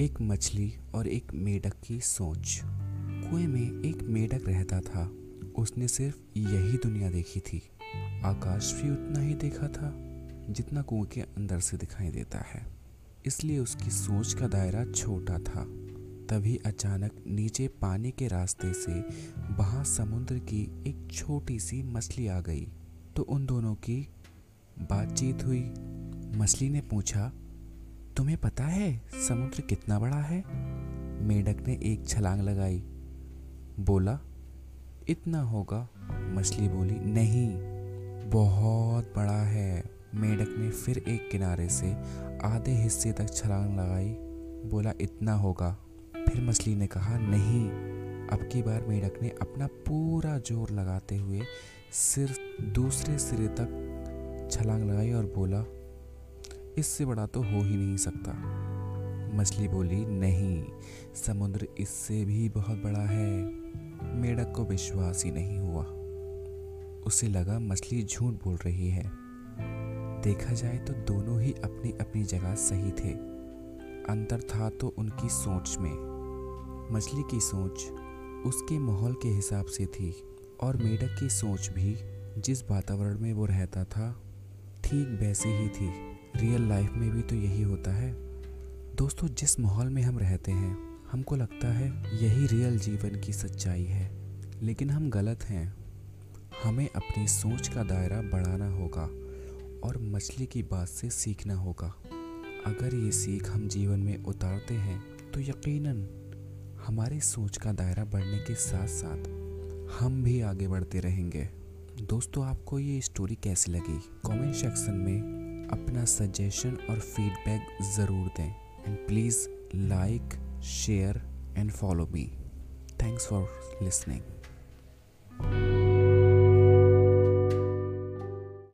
एक मछली और एक मेढक की सोच। कुएँ में एक मेढक रहता था। उसने सिर्फ़ यही दुनिया देखी थी। आकाश भी उतना ही देखा था, जितना कुएँ के अंदर से दिखाई देता है। इसलिए उसकी सोच का दायरा छोटा था। तभी अचानक नीचे पानी के रास्ते से वहाँ समुद्र की एक छोटी सी मछली आ गई। तो उन दोनों की बातचीत हुई। मछली ने पूछा तुम्हें पता है समुद्र कितना बड़ा है? मेढक ने एक छलांग लगाई। बोला, इतना होगा? मछली बोली, नहीं, बहुत बड़ा है। मेढक ने फिर एक किनारे से आधे हिस्से तक छलांग लगाई। बोला, इतना होगा? फिर मछली ने कहा, नहीं। अब की बार मेढक ने अपना पूरा ज़ोर लगाते हुए सिर्फ़ दूसरे सिरे तक छलांग लगाई और बोला इससे बड़ा तो हो ही नहीं सकता। मछली बोली, नहीं, समुद्र इससे भी बहुत बड़ा है। मेढक को विश्वास ही नहीं हुआ। उसे लगा मछली झूठ बोल रही है। देखा जाए तो दोनों ही अपनी अपनी जगह सही थे। अंतर था तो उनकी सोच में। मछली की सोच उसके माहौल के हिसाब से थी और मेढक की सोच भी जिस वातावरण में वो रहता था, ठीक वैसी ही थी। रियल लाइफ में भी तो यही होता है। दोस्तों, जिस माहौल में हम रहते हैं, हमको लगता है यही रियल जीवन की सच्चाई है। लेकिन हम गलत हैं। हमें अपनी सोच का दायरा बढ़ाना होगा और मछली की बात से सीखना होगा। अगर ये सीख हम जीवन में उतारते हैं तो यकीनन हमारी सोच का दायरा बढ़ने के साथ साथ हम भी आगे बढ़ते रहेंगे। दोस्तों, आपको ये स्टोरी कैसी लगी? कमेंट सेक्शन में अपना सजेशन और फीडबैक ज़रूर दें। And please like share and follow me thanks for listening